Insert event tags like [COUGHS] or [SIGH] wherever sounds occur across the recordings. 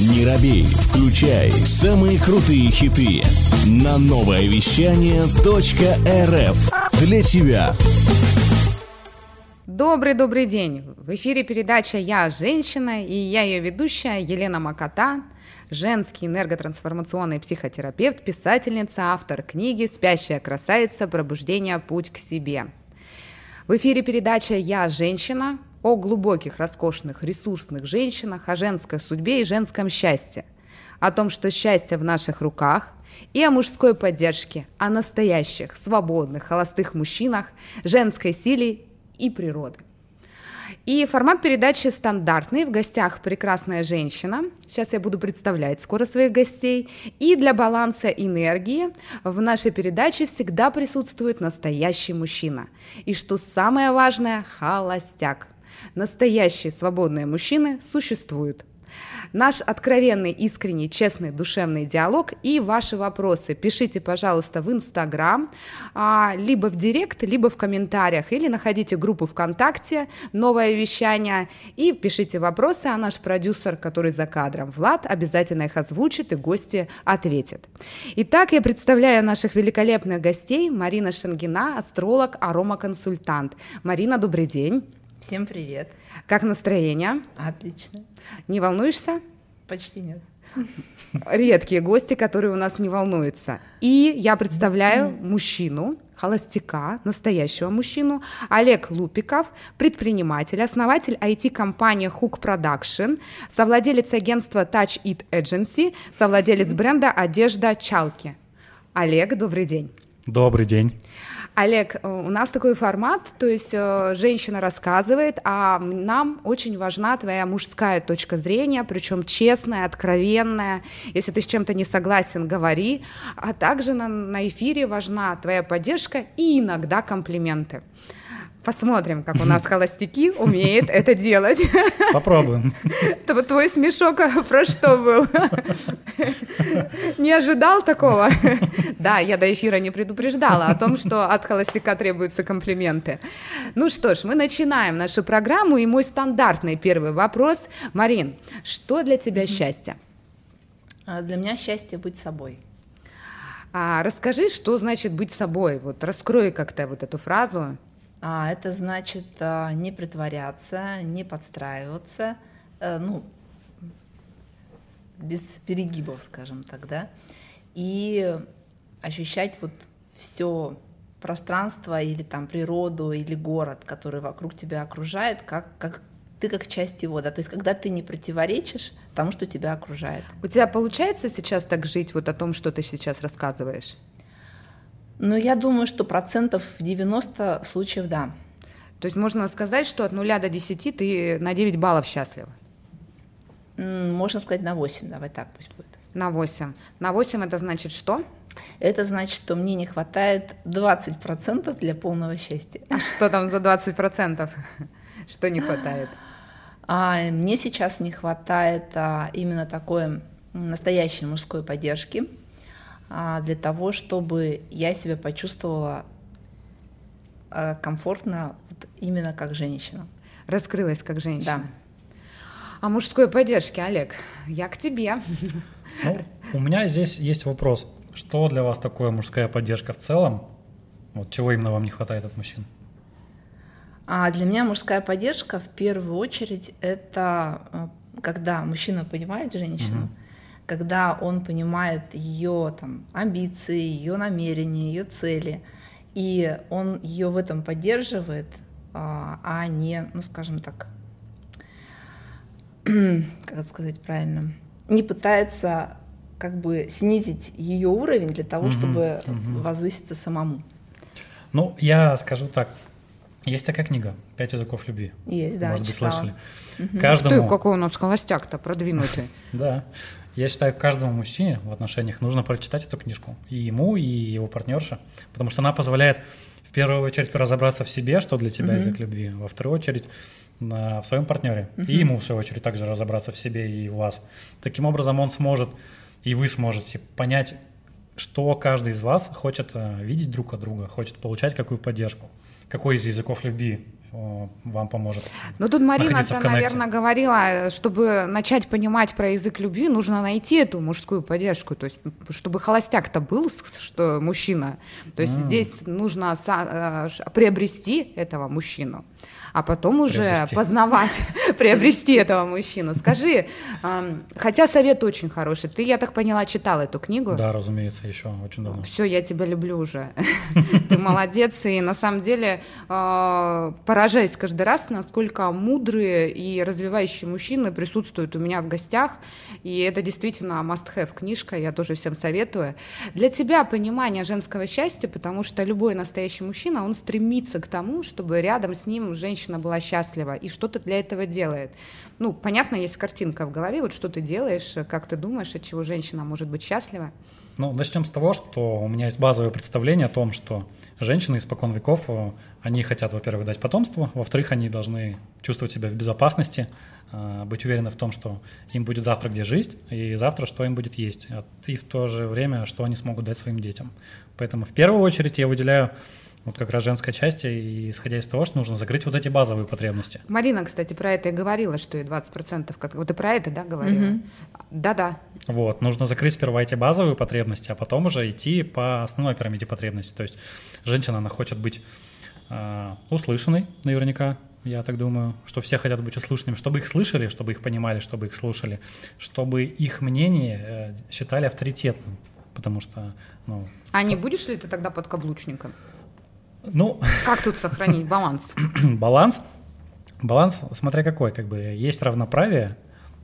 Не робей, включай самые крутые хиты на новое вещание .рф для тебя. Добрый-добрый день! В эфире передача «Я женщина» и я ее ведущая Елена Макота, женский энерготрансформационный психотерапевт, писательница, автор книги «Спящая красавица. Пробуждение. Путь к себе». В эфире передача «Я женщина» о глубоких, роскошных, ресурсных женщинах, о женской судьбе и женском счастье, о том, что счастье в наших руках, и о мужской поддержке, о настоящих, свободных, холостых мужчинах, женской силе и природы. И формат передачи стандартный. В гостях прекрасная женщина. Сейчас я буду представлять скоро своих гостей. И для баланса энергии в нашей передаче всегда присутствует настоящий мужчина. И что самое важное, холостяк. Настоящие свободные мужчины существуют – Наш откровенный, искренний, честный, душевный диалог и ваши вопросы пишите, пожалуйста, в Инстаграм, а, либо в Директ, либо в комментариях, или находите группу ВКонтакте «Новое вещание» и пишите вопросы, а наш продюсер, который за кадром, Влад, обязательно их озвучит и гости ответят. Итак, я представляю наших великолепных гостей. Марина Шангина, астролог, аромаконсультант. Марина, добрый день. Всем привет. Как настроение? Отлично. Не волнуешься? Почти нет. Редкие гости, которые у нас не волнуются. И я представляю мужчину, холостяка, настоящего мужчину, Олег Лупиков, предприниматель, основатель IT-компании Hook Production, совладелец агентства Touch It Agency, совладелец бренда одежда Чалки. Олег, добрый день. Добрый день. Олег, э, у нас такой формат, то есть э, женщина рассказывает, а нам очень важна твоя мужская точка зрения, причем честная, откровенная. Если ты с чем-то не согласен, говори. А также на, на эфире важна твоя поддержка и иногда комплименты. Посмотрим, как у нас [LAUGHS] холостяки умеют это делать. [LAUGHS] Попробуем. [LAUGHS] Твой смешок про что был? Не ожидал такого? Да, я до эфира не предупреждала о том, что от холостяка требуются комплименты. Ну что ж, мы начинаем нашу программу, и мой стандартный первый вопрос. Марин, что для тебя счастье? А, для меня счастье быть собой. А расскажи, что значит быть собой? Вот раскрой как-то вот эту фразу. А, это значит а, не притворяться, не подстраиваться, а, ну, без перегибов, скажем так, да, и ощущать вот все пространство или там природу или город, который вокруг тебя окружает, как, как ты как часть его, да, то есть когда ты не противоречишь тому, что тебя окружает. У тебя получается сейчас так жить, вот о том, что ты сейчас рассказываешь? Ну, я думаю, что процентов 90 случаев да. То есть можно сказать, что от 0 до 10 ты на 9 баллов счастлива? Можно сказать на 8, давай так пусть будет. На 8. На 8 это значит что? Это значит, что мне не хватает 20% для полного счастья. А что там за 20%? Что не хватает? А, мне сейчас не хватает а, именно такой настоящей мужской поддержки для того, чтобы я себя почувствовала а, комфортно вот именно как женщина. Раскрылась как женщина. Да. А мужской поддержки, Олег, я к тебе. Ну, у меня здесь есть вопрос. Что для вас такое мужская поддержка в целом? Вот чего именно вам не хватает от мужчин? А для меня мужская поддержка в первую очередь это а, когда мужчина понимает женщину, угу когда он понимает ее там, амбиции, ее намерения, ее цели, и он ее в этом поддерживает, а, а не, ну скажем так, [CLEARS THROAT] как это сказать правильно, не пытается как бы снизить ее уровень для того, угу, чтобы угу. возвыситься самому. Ну, я скажу так. Есть такая книга «Пять языков любви». Есть, да, Может быть, читала. слышали. Угу. Каждому... Ты какой у нас холостяк-то продвинутый. [LAUGHS] Да. Я считаю, каждому мужчине в отношениях нужно прочитать эту книжку. И ему, и его партнерше. Потому что она позволяет в первую очередь разобраться в себе, что для тебя mm-hmm. язык любви. Во вторую очередь на, в своем партнере. Mm-hmm. И ему, в свою очередь, также разобраться в себе и в вас. Таким образом, он сможет, и вы сможете понять, что каждый из вас хочет э, видеть друг от друга, хочет получать какую поддержку, какой из языков любви вам поможет. Ну тут Марина-то, наверное, говорила, чтобы начать понимать про язык любви, нужно найти эту мужскую поддержку, то есть чтобы холостяк-то был, что мужчина, то есть mm. здесь нужно э, приобрести этого мужчину а потом уже приобрести. познавать, [LAUGHS] приобрести этого мужчину. Скажи, хотя совет очень хороший, ты, я так поняла, читал эту книгу? Да, разумеется, еще очень давно. Все, я тебя люблю уже. [LAUGHS] Ты молодец, и на самом деле а, поражаюсь каждый раз, насколько мудрые и развивающие мужчины присутствуют у меня в гостях, и это действительно must-have книжка, я тоже всем советую. Для тебя понимание женского счастья, потому что любой настоящий мужчина, он стремится к тому, чтобы рядом с ним женщина женщина была счастлива и что-то для этого делает. Ну, понятно, есть картинка в голове, вот что ты делаешь, как ты думаешь, от чего женщина может быть счастлива. Ну, начнем с того, что у меня есть базовое представление о том, что женщины испокон веков, э, они хотят, во-первых, дать потомство, во-вторых, они должны чувствовать себя в безопасности, э, быть уверены в том, что им будет завтра где жить, и завтра что им будет есть, и в то же время, что они смогут дать своим детям. Поэтому в первую очередь я выделяю вот как раз женская часть, и исходя из того, что нужно закрыть вот эти базовые потребности. Марина, кстати, про это и говорила, что и 20%, как, вот и про это, да, говорила? Угу. Да-да. Вот, нужно закрыть сперва эти базовые потребности, а потом уже идти по основной пирамиде потребностей. То есть женщина, она хочет быть э, услышанной наверняка, я так думаю, что все хотят быть услышанными, чтобы их слышали, чтобы их понимали, чтобы их слушали, чтобы их мнение э, считали авторитетным, потому что, ну... А не будешь ли ты тогда подкаблучником? Ну, как тут сохранить баланс? [CLEARS THROAT] баланс, баланс, смотря какой, как бы есть равноправие,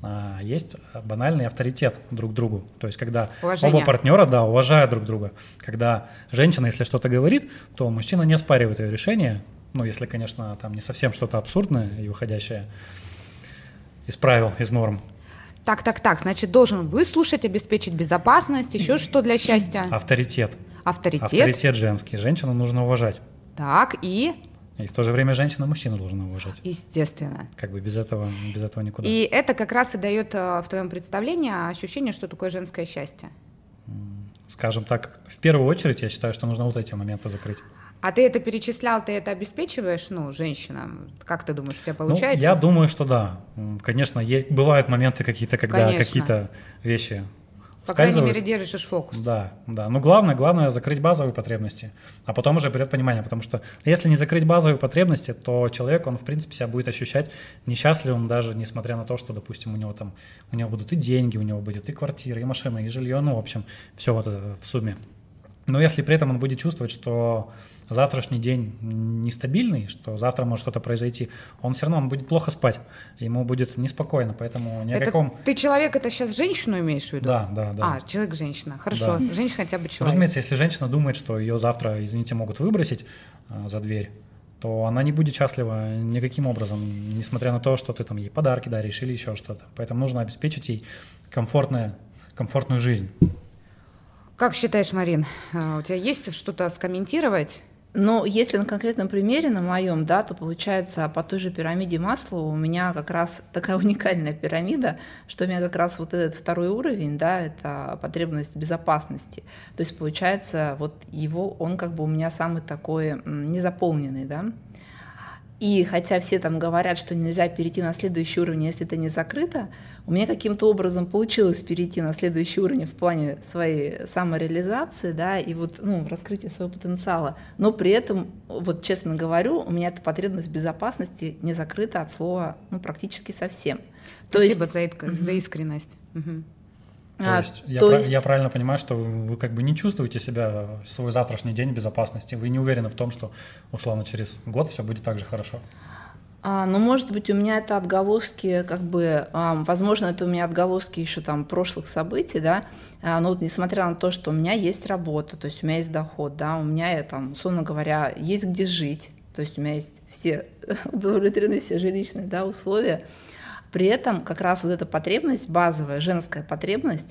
а есть банальный авторитет друг другу. То есть, когда Уважение. оба партнера, да, уважают друг друга. Когда женщина, если что-то говорит, то мужчина не оспаривает ее решение. Ну, если, конечно, там не совсем что-то абсурдное и выходящее из правил, из норм. Так, так, так, значит, должен выслушать, обеспечить безопасность, еще что для счастья? Авторитет. Авторитет. Авторитет женский. Женщину нужно уважать. Так, и? И в то же время женщина мужчину должна уважать. Естественно. Как бы без этого, без этого никуда. И это как раз и дает э, в твоем представлении ощущение, что такое женское счастье. Скажем так, в первую очередь я считаю, что нужно вот эти моменты закрыть. А ты это перечислял, ты это обеспечиваешь, ну, женщинам? Как ты думаешь, у тебя получается? Ну, я думаю, что да. Конечно, есть, бывают моменты какие-то, когда какие-то вещи по крайней мере, держишь фокус. Да, да. Но главное, главное закрыть базовые потребности, а потом уже придет понимание, потому что если не закрыть базовые потребности, то человек, он в принципе себя будет ощущать несчастливым даже несмотря на то, что, допустим, у него там, у него будут и деньги, у него будет и квартира, и машина, и жилье, ну, в общем, все вот это в сумме. Но если при этом он будет чувствовать, что завтрашний день нестабильный, что завтра может что-то произойти, он все равно он будет плохо спать, ему будет неспокойно, поэтому ни о каком... Ты человек, это сейчас женщину имеешь в виду? Да, да, да. А, человек-женщина, хорошо, да. женщина хотя бы человек. Разумеется, если женщина думает, что ее завтра, извините, могут выбросить а, за дверь, то она не будет счастлива никаким образом, несмотря на то, что ты там ей подарки даришь или еще что-то. Поэтому нужно обеспечить ей комфортное, комфортную жизнь. Как считаешь, Марин, а, у тебя есть что-то скомментировать? Но если на конкретном примере, на моем, да, то получается по той же пирамиде масла у меня как раз такая [LAUGHS] уникальная пирамида, что у меня как раз вот этот второй уровень, да, это потребность безопасности. То есть получается вот его, он как бы у меня самый такой незаполненный, да. И хотя все там говорят, что нельзя перейти на следующий уровень, если это не закрыто, у меня каким-то образом получилось перейти на следующий уровень в плане своей самореализации, да, и вот, ну, раскрытия своего потенциала. Но при этом, вот честно говорю, у меня эта потребность безопасности не закрыта от слова, ну, практически совсем. Спасибо То есть... за, за искренность. Угу. То, а, есть, я, то есть я правильно понимаю, что вы как бы не чувствуете себя в свой завтрашний день безопасности, вы не уверены в том, что условно через год все будет так же хорошо. А, ну, может быть, у меня это отголоски, как бы, а, возможно, это у меня отголоски еще там прошлых событий, да, а, но вот несмотря на то, что у меня есть работа, то есть у меня есть доход, да, у меня там, условно говоря, есть где жить, то есть у меня есть все [LAUGHS] удовлетворены все жилищные да, условия, при этом как раз вот эта потребность, базовая женская потребность,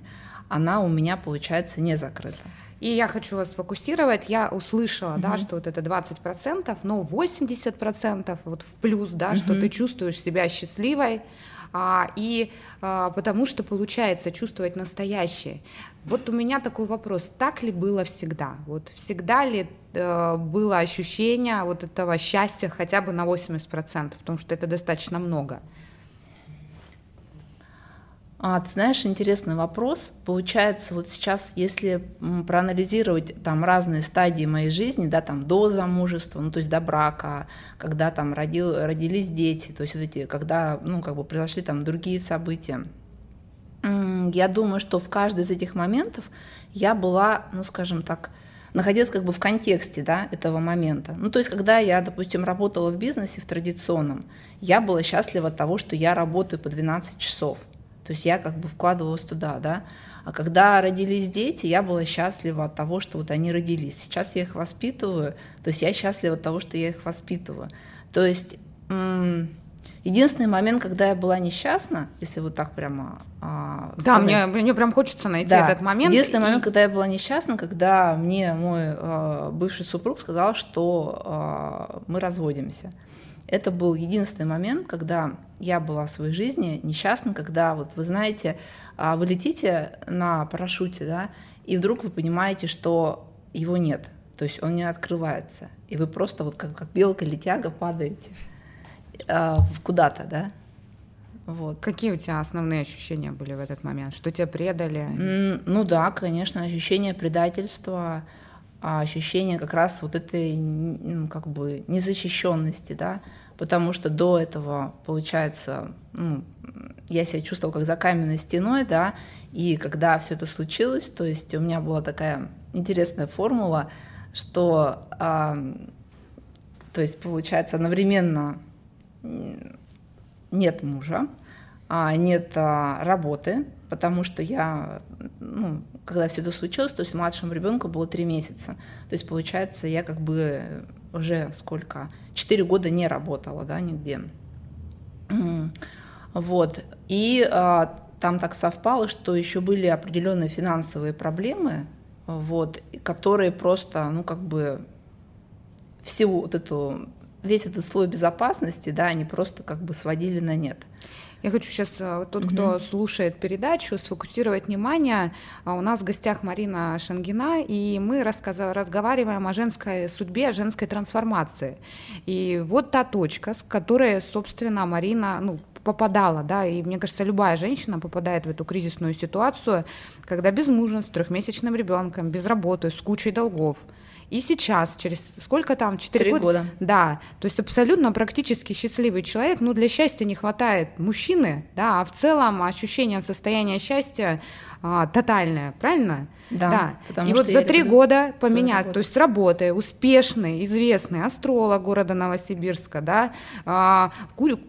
она у меня, получается, не закрыта. И я хочу вас сфокусировать. Я услышала, угу. да, что вот это 20%, но 80% вот в плюс, да, угу. что ты чувствуешь себя счастливой, а, и а, потому что получается чувствовать настоящее. Вот у меня такой вопрос, так ли было всегда? Вот всегда ли э, было ощущение вот этого счастья хотя бы на 80%, потому что это достаточно много? А, ты знаешь, интересный вопрос. Получается, вот сейчас, если проанализировать там разные стадии моей жизни, да, там до замужества, ну, то есть до брака, когда там родил, родились дети, то есть вот эти, когда, ну, как бы произошли там другие события, я думаю, что в каждый из этих моментов я была, ну, скажем так, находилась как бы в контексте да, этого момента. Ну, то есть, когда я, допустим, работала в бизнесе, в традиционном, я была счастлива от того, что я работаю по 12 часов. То есть я как бы вкладывалась туда, да. А когда родились дети, я была счастлива от того, что вот они родились. Сейчас я их воспитываю, то есть я счастлива от того, что я их воспитываю. То есть единственный момент, когда я была несчастна, если вот так прямо а, Да, мне, мне прям хочется найти да. этот момент. Единственный и... момент, когда я была несчастна, когда мне мой а, бывший супруг сказал, что а, мы разводимся. Это был единственный момент, когда я была в своей жизни несчастна, когда, вот вы знаете, а, вы летите на парашюте, да, и вдруг вы понимаете, что его нет, то есть он не открывается, и вы просто вот как, как белка-летяга падаете а, куда-то, да, вот. Какие у тебя основные ощущения были в этот момент? Что тебя предали? Ну да, конечно, ощущение предательства, а ощущение как раз вот этой ну, как бы незащищенности, да, потому что до этого, получается, ну, я себя чувствовала как за каменной стеной, да, и когда все это случилось, то есть у меня была такая интересная формула, что, а, то есть получается одновременно нет мужа, а нет а, работы, потому что я, ну, когда все это случилось, то есть младшему ребенку было три месяца. То есть, получается, я как бы уже сколько? Четыре года не работала, да, нигде. Вот. И а, там так совпало, что еще были определенные финансовые проблемы, вот, которые просто, ну, как бы всю вот эту, весь этот слой безопасности, да, они просто как бы сводили на нет. Я хочу сейчас, э, тот, кто угу. слушает передачу, сфокусировать внимание. А, у нас в гостях Марина Шангина, и мы разговариваем о женской судьбе, о женской трансформации. И вот та точка, с которой, собственно, Марина ну, попадала, да, и мне кажется, любая женщина попадает в эту кризисную ситуацию, когда без мужа, с трехмесячным ребенком, без работы, с кучей долгов. И сейчас, через сколько там, 4 года? года? Да, то есть абсолютно практически счастливый человек, ну для счастья не хватает мужчины, да, а в целом ощущение состояния счастья а, тотальное, правильно? Да. да. И вот за три года поменять, то есть работая, успешный, известный астролог города Новосибирска, да, а,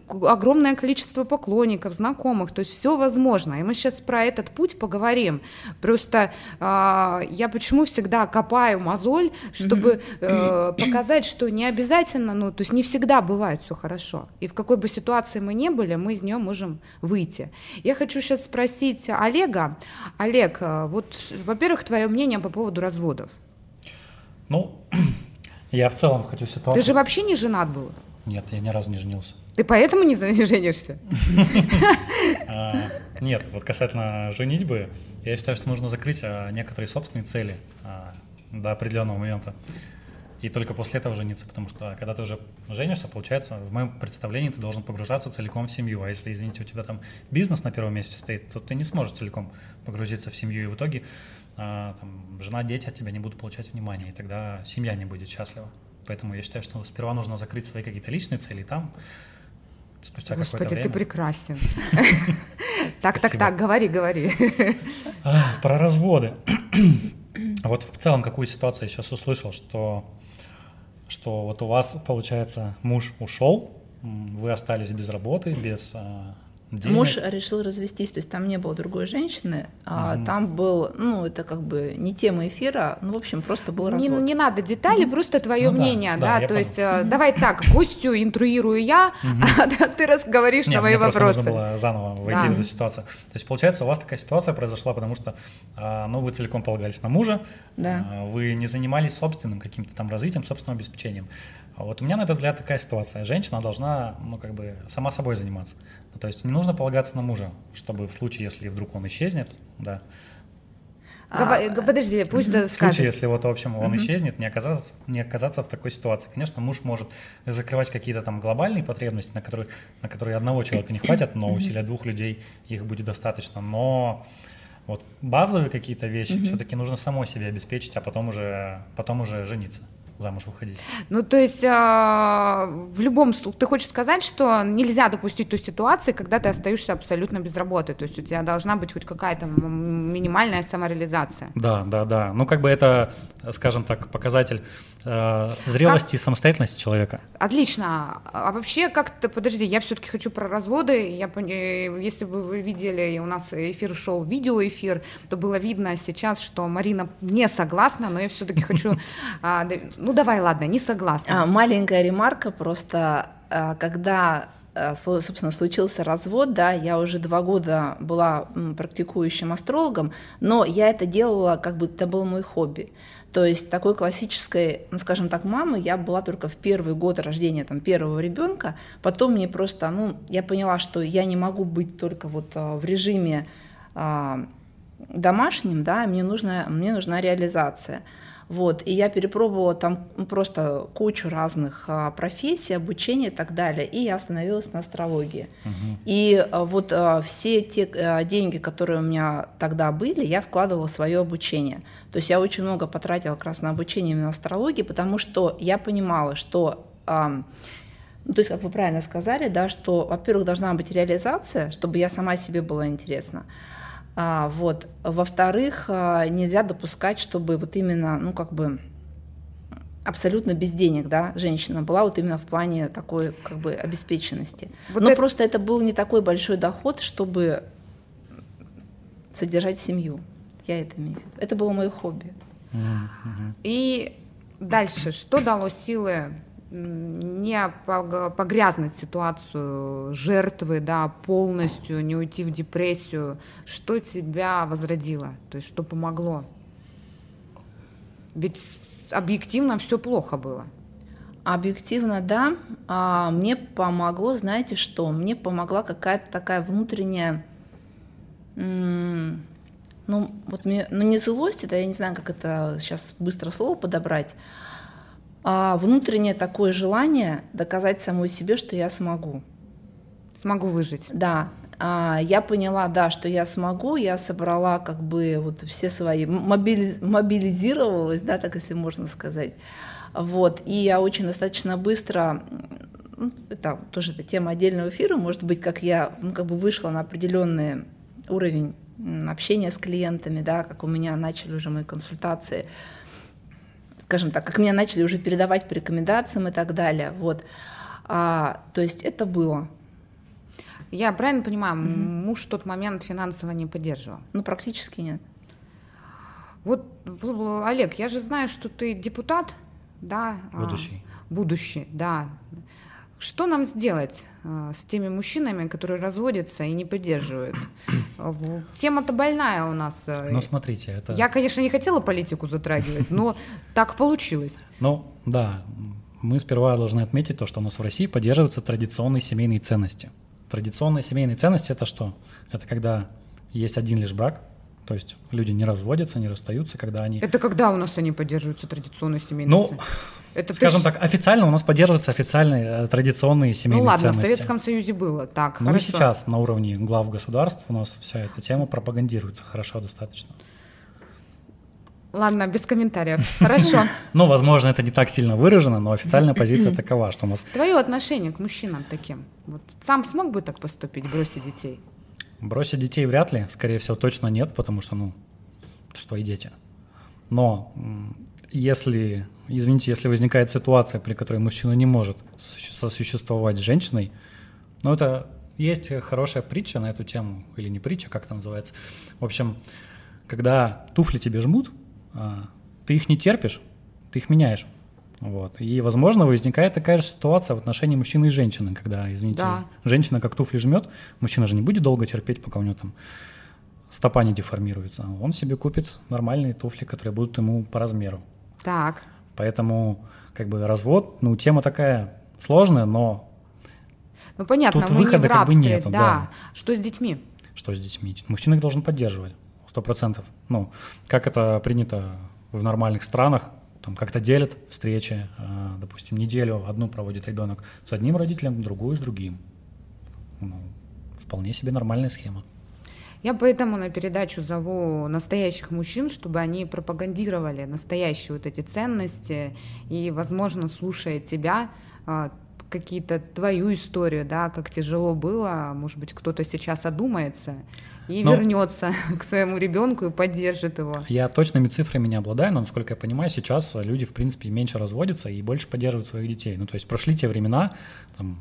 огромное количество поклонников, знакомых, то есть все возможно. И мы сейчас про этот путь поговорим. Просто а, я почему всегда копаю мозоль, чтобы э, показать, что не обязательно, ну, то есть не всегда бывает все хорошо. И в какой бы ситуации мы не были, мы из нее можем выйти. Я хочу сейчас спросить Олега. Олег, э, вот, во-первых, твое мнение по поводу разводов. Ну, [CLEARS THROAT] я в целом хочу ситуацию... Ты же вообще не женат был? Нет, я ни разу не женился. Ты поэтому не [LAUGHS] женишься? [LAUGHS] А, нет, вот касательно женитьбы, я считаю, что нужно закрыть а, некоторые собственные цели а, до определенного момента и только после этого жениться, потому что когда ты уже женишься, получается, в моем представлении ты должен погружаться целиком в семью, а если, извините, у тебя там бизнес на первом месте стоит, то ты не сможешь целиком погрузиться в семью, и в итоге а, там, жена, дети от тебя не будут получать внимания, и тогда семья не будет счастлива. Поэтому я считаю, что сперва нужно закрыть свои какие-то личные цели, и там спустя Господи, какое-то время... ты прекрасен. [LAUGHS] Так, так, так, говори, говори. Про разводы. [CLEARS THROAT] Вот в целом какую ситуацию я сейчас услышал, что что вот у вас, получается, муж ушел, вы остались без работы, без а, денег. Муж решил развестись, то есть там не было другой женщины, а mm там был, ну, это как бы не тема эфира, ну, в общем, просто был развод. Не, не надо деталей, mm просто твое ну, мнение, да, да то есть mm давай так, Костю интруирую я, mm [LAUGHS] а ты разговоришь на мои вопросы. нужно было заново войти в эту ситуацию. То есть, получается, у вас такая ситуация произошла, потому что, а, ну, вы целиком полагались на мужа, да. вы не занимались собственным каким-то там развитием, собственным обеспечением. А вот у меня, на этот взгляд, такая ситуация. Женщина должна, ну, как бы, сама собой заниматься. То есть не, нужно полагаться на мужа, чтобы в случае, если вдруг он исчезнет, да, а, Подожди, пусть угу. скажет. В случае, если вот, в общем, он угу. исчезнет, не оказаться, не оказаться в такой ситуации. Конечно, муж может закрывать какие-то там глобальные потребности, на которые, на которые одного человека не хватит, но усилия двух людей их будет достаточно. Но вот базовые какие-то вещи угу. все-таки нужно самой себе обеспечить, а потом уже, потом уже жениться замуж выходить. Ну, то есть э, в любом случае, ты хочешь сказать, что нельзя допустить ту ситуацию, когда ты остаешься абсолютно без работы, то есть у тебя должна быть хоть какая-то минимальная самореализация. Да, да, да. Ну, как бы это, скажем так, показатель э, зрелости как... и самостоятельности человека. Отлично. А вообще как-то, подожди, я все-таки хочу про разводы. Я, если бы вы видели, у нас эфир шел видеоэфир, то было видно сейчас, что Марина не согласна, но я все-таки хочу, [LAUGHS] а, ну давай, ладно, не согласна. А, маленькая ремарка просто, а, когда собственно, случился развод, да, я уже два года была практикующим астрологом, но я это делала, как бы это было мой хобби. То есть такой классической, ну, скажем так, мамы я была только в первый год рождения там, первого ребенка. Потом мне просто, ну, я поняла, что я не могу быть только вот а, в режиме а, домашним, да, мне нужна, мне нужна реализация. Вот, и я перепробовала там просто кучу разных а, профессий, обучения и так далее, и я остановилась на астрологии. Угу. И а, вот а, все те деньги, которые у меня тогда были, я вкладывала в свое обучение. То есть я очень много потратила как раз на обучение именно астрологии, потому что я понимала, что ну, то есть, как вы правильно сказали, да, что, во-первых, должна быть реализация, чтобы я сама себе была интересна. А, вот. Во-вторых, а, нельзя допускать, чтобы вот именно, ну, как бы абсолютно без денег, да, женщина была вот именно в плане такой как бы обеспеченности. Вот Но это... просто это был не такой большой доход, чтобы содержать семью. Я это имею в виду. Это было мое хобби. И дальше, что дало силы не погрязнуть ситуацию жертвы, да, полностью не уйти в депрессию, что тебя возродило, то есть что помогло? Ведь объективно все плохо было. Объективно, да. А мне помогло, знаете что? Мне помогла какая-то такая внутренняя, ну вот мне, ну не злость, это я не знаю, как это сейчас быстро слово подобрать, а внутреннее такое желание доказать самой себе, что я смогу. Смогу выжить. Да. А, я поняла, да, что я смогу, я собрала как бы вот все свои, мобилиз, мобилизировалась, да, так если можно сказать. Вот, и я очень достаточно быстро, это тоже это тема отдельного эфира, может быть, как я ну, как бы вышла на определенный уровень общения с клиентами, да, как у меня начали уже мои консультации, скажем так, как меня начали уже передавать по рекомендациям и так далее. Вот. А, то есть это было. Я правильно понимаю, mm-hmm. муж в тот момент финансово не поддерживал? Ну, практически нет. Вот, Олег, я же знаю, что ты депутат, да? Будущий. А, будущий, да. Что нам сделать э, с теми мужчинами, которые разводятся и не поддерживают? [CLEARS THROAT] Тема-то больная у нас. Э, ну, смотрите, это... Я, конечно, не хотела политику затрагивать, но [LAUGHS] так получилось. Ну, да, мы сперва должны отметить то, что у нас в России поддерживаются традиционные семейные ценности. Традиционные семейные ценности – это что? Это когда есть один лишь брак, то есть люди не разводятся, не расстаются, когда они... Это когда у нас они поддерживаются традиционные семейные ну, ценности? Это Скажем ты... так, официально у нас поддерживаются официальные э, традиционные семейные Ну ладно, ценности. в Советском Союзе было так, Ну и сейчас на уровне глав государств у нас вся эта тема пропагандируется хорошо достаточно. Ладно, без комментариев. Хорошо. [LAUGHS] Ну, возможно, это не так сильно выражено, но официальная позиция [LAUGHS] такова, что у нас... Твое отношение к мужчинам таким? Вот сам смог бы так поступить, бросить детей? Бросить детей вряд ли, скорее всего, точно нет, потому что, ну, что и дети. Но если, извините, если возникает ситуация, при которой мужчина не может сосуществовать с женщиной, ну это есть хорошая притча на эту тему, или не притча, как это называется. В общем, когда туфли тебе жмут, а, ты их не терпишь, ты их меняешь. Вот. И, возможно, возникает такая же ситуация в отношении мужчины и женщины, когда, извините, да. женщина как туфли жмет, мужчина же не будет долго терпеть, пока у него там стопа не деформируется. Он себе купит нормальные туфли, которые будут ему по размеру. Так. Поэтому как бы развод, ну, тема такая сложная, но Ну понятно, Тут мы не в выхода как бы рабстве, нету, да. да. Что с детьми? Что с детьми? Мужчина их должен поддерживать, сто процентов. Ну, как это принято в нормальных странах, там как-то делят встречи, э, допустим, неделю одну проводит ребенок с одним родителем, другую с другим. Ну, вполне себе нормальная схема. Я поэтому на передачу зову настоящих мужчин, чтобы они пропагандировали настоящие вот эти ценности и, возможно, слушая тебя, а, какие-то твою историю, да, как тяжело было, может быть, кто-то сейчас одумается и Ну- вернется [LAUGHS] к своему ребенку и поддержит его. Я точными цифрами не обладаю, но, насколько я понимаю, сейчас люди, в принципе, меньше разводятся и больше поддерживают своих детей. Ну, то есть прошли те времена, там,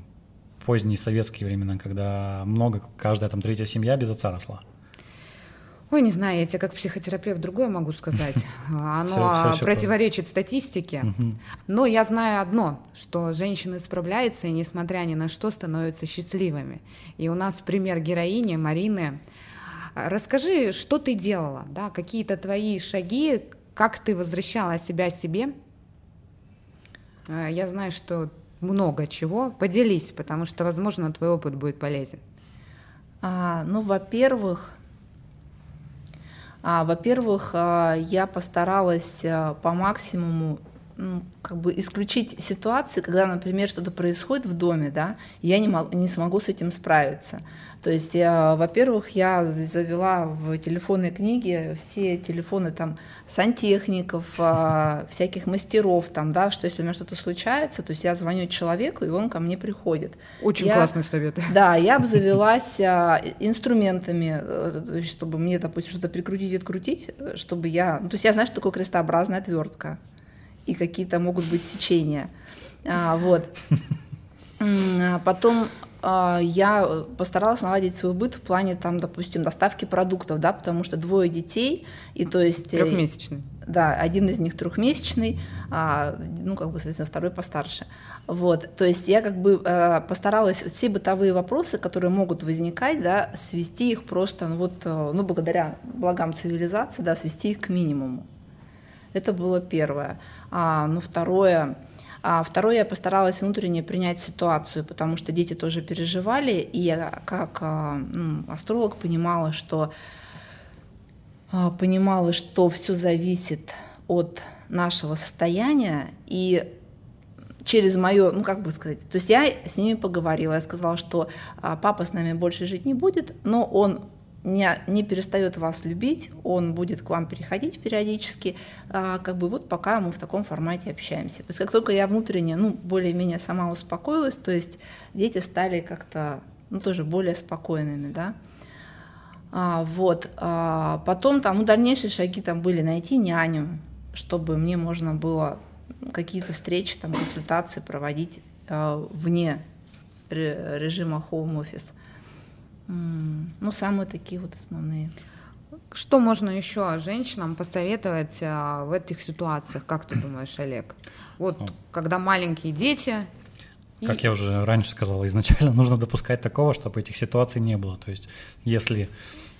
поздние советские времена, когда много, каждая там третья семья без отца росла. Ой, не знаю, я тебе как психотерапевт другое могу сказать. [LAUGHS] Оно всё ещё противоречит статистике. Но я знаю одно, что женщины справляются и, несмотря ни на что, становятся счастливыми. И у нас пример героини Марины. Расскажи, что ты делала, да, какие-то твои шаги, как ты возвращала себя себе. Э, Я знаю, что много чего. Поделись, потому что, возможно, твой опыт будет полезен. А, ну, во-первых, во-первых, а, я постаралась а, по максимуму ну, как бы исключить ситуации, когда, например, что-то происходит в доме, да, и я не, мог- не смогу с этим справиться. То есть, я, во-первых, я завела в телефонной книге все телефоны там сантехников, а, всяких мастеров, там, да, что если у меня что-то случается, то есть я звоню человеку, и он ко мне приходит. Очень Я- классный совет. Да, я обзавелась а, инструментами, э, чтобы мне, допустим, что-то прикрутить и открутить, э, чтобы я... Ну, то есть я знаю, что такое крестообразная отвертка, и какие-то могут быть сечения. А, вот. [LAUGHS] А Потом а, я постаралась наладить свой быт в плане, там, допустим, доставки продуктов, да, потому что двое детей, и то есть... э, Трехмесячный. да, один из них трехмесячный, а, ну, как бы, соответственно, второй постарше. Вот, то есть я как бы э, постаралась все бытовые вопросы, которые могут возникать, да, свести их просто, ну, вот, э, ну, благодаря благам цивилизации, да, свести их к минимуму. Это было первое. А, ну, второе, а второе, я постаралась внутренне принять ситуацию, потому что дети тоже переживали, и я как а, ну, астролог понимала, что а, понимала, что все зависит от нашего состояния и через мое, ну как бы сказать, то есть я с ними поговорила, я сказала, что а, папа с нами больше жить не будет, но он не, не перестает вас любить, он будет к вам переходить периодически, а, как бы вот пока мы в таком формате общаемся. То есть как только я внутренне, ну, более-менее сама успокоилась, то есть дети стали как-то, ну, тоже более спокойными, да. А, вот. А, потом там, ну, дальнейшие шаги там были найти няню, чтобы мне можно было какие-то встречи, там, консультации проводить а, вне ре- режима home office. Ну, самые такие вот основные. Что можно еще женщинам посоветовать а, в этих ситуациях, как ты думаешь, Олег? Вот когда маленькие дети. и- Как я уже раньше сказал, изначально [LAUGHS] нужно допускать такого, чтобы этих ситуаций не было. То есть, если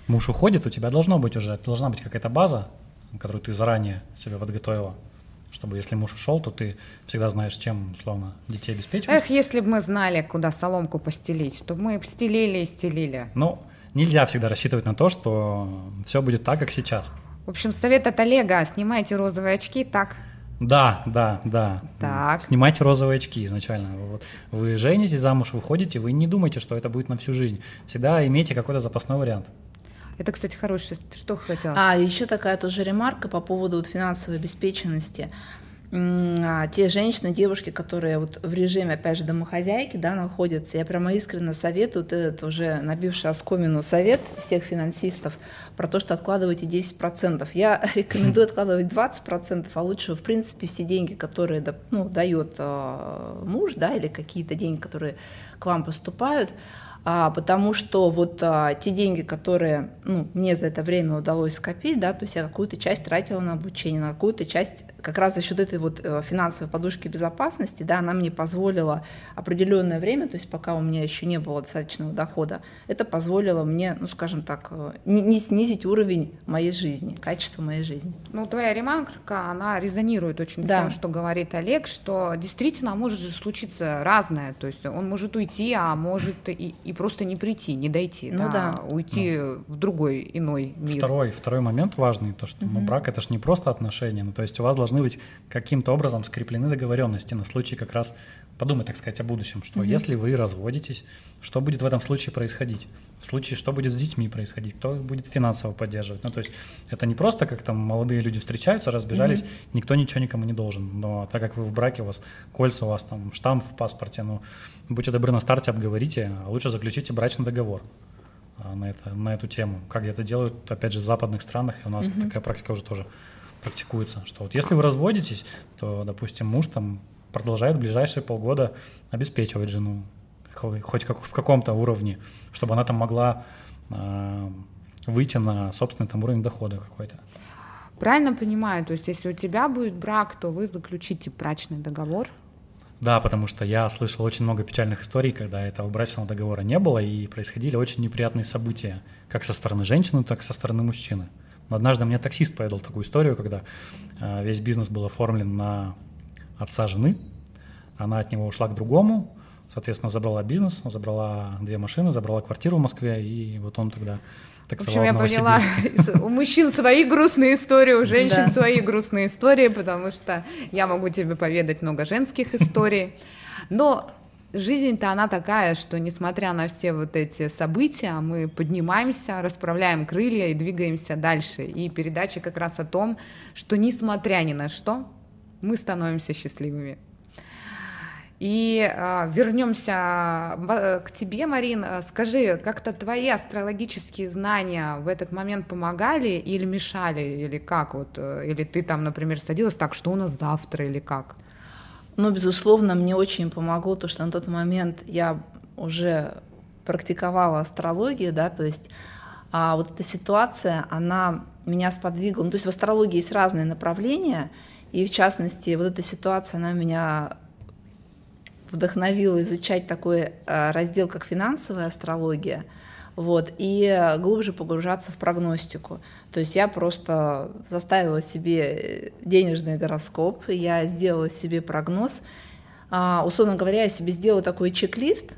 муж уходит, у тебя должно быть уже, должна быть какая-то база, которую ты заранее себе подготовила, чтобы если муж ушел, то ты всегда знаешь, чем, условно, детей обеспечивать. Эх, если бы мы знали, куда соломку постелить, то мы стелили и стелили. Но нельзя всегда рассчитывать на то, что все будет так, как сейчас. В общем, совет от Олега. Снимайте розовые очки, так? Да, да, да. Так. Снимайте розовые очки изначально. Вот. Вы женитесь, замуж выходите, вы не думайте, что это будет на всю жизнь. Всегда имейте какой-то запасной вариант. Это, кстати, хороший. Ты что хотела? А еще такая тоже ремарка по поводу вот финансовой обеспеченности. А, Те женщины, девушки, которые вот в режиме, опять же, домохозяйки, да, находятся, я прямо искренне советую, вот этот уже набивший оскомину совет всех финансистов про то, что откладывайте 10%. Я [LAUGHS] рекомендую откладывать 20%, а лучше, в принципе, все деньги, которые ну, дает э, муж, да, или какие-то деньги, которые к вам поступают, а, потому что вот а, те деньги, которые ну, мне за это время удалось скопить, да, то есть я какую-то часть тратила на обучение, на какую-то часть как раз за счет этой вот э, финансовой подушки безопасности, да, она мне позволила определенное время, то есть пока у меня еще не было достаточного дохода, это позволило мне, ну, скажем так, э, не, не снизить уровень моей жизни, качество моей жизни. Ну, твоя ремарка, она резонирует очень да. с тем, что говорит Олег, что действительно может же случиться разное, то есть он может уйти, а может и, и просто не прийти, не дойти, ну, да, да. уйти ну. в другой иной мир. Второй, второй момент важный, то, что угу. ну, брак это же не просто отношения, ну, то есть у вас должны быть каким-то образом скреплены договоренности на случай как раз подумать, так сказать, о будущем, что угу. если вы разводитесь, что будет в этом случае происходить? В случае, что будет с детьми происходить, кто будет финансово поддерживать. Ну, то есть это не просто как там молодые люди встречаются, разбежались, mm никто ничего никому не должен. Но так как вы в браке, у вас кольца, у вас там штамп в паспорте, ну, будьте добры на старте, обговорите, а лучше заключите брачный договор а, на, это, на эту тему. Как это делают, опять же, в западных странах, и у нас mm такая практика уже тоже практикуется, что вот если вы разводитесь, то, допустим, муж там продолжает в ближайшие полгода обеспечивать жену, хоть как, в каком-то уровне, чтобы она там могла э, выйти на собственный там уровень дохода какой-то. Правильно понимаю, то есть если у тебя будет брак, то вы заключите брачный договор? Да, потому что я слышал очень много печальных историй, когда этого брачного договора не было, и происходили очень неприятные события, как со стороны женщины, так и со стороны мужчины. Но однажды мне таксист поведал такую историю, когда э, весь бизнес был оформлен на отца жены, она от него ушла к другому, соответственно, забрала бизнес, забрала две машины, забрала квартиру в Москве, и вот он тогда В общем, я поняла, [LAUGHS] у мужчин свои грустные истории, у женщин свои грустные истории, потому что я могу тебе поведать много женских историй. Но жизнь-то она такая, что несмотря на все вот эти события, мы поднимаемся, расправляем крылья и двигаемся дальше. И передача как раз о том, что несмотря ни на что, мы становимся счастливыми. И э, вернемся к тебе, Марин. Скажи, как-то твои астрологические знания в этот момент помогали или мешали, или как вот, э, или ты там, например, садилась так, что у нас завтра, или как? Ну, безусловно, мне очень помогло то, что на тот момент я уже практиковала астрологию, да, то есть а вот эта ситуация, она меня сподвигла. Ну, то есть в астрологии есть разные направления, и в частности, вот эта ситуация, она меня вдохновила изучать такой э, раздел, как финансовая астрология, вот, и глубже погружаться в прогностику. То есть я просто заставила себе денежный гороскоп, я сделала себе прогноз. А, условно говоря, я себе сделала такой чек-лист,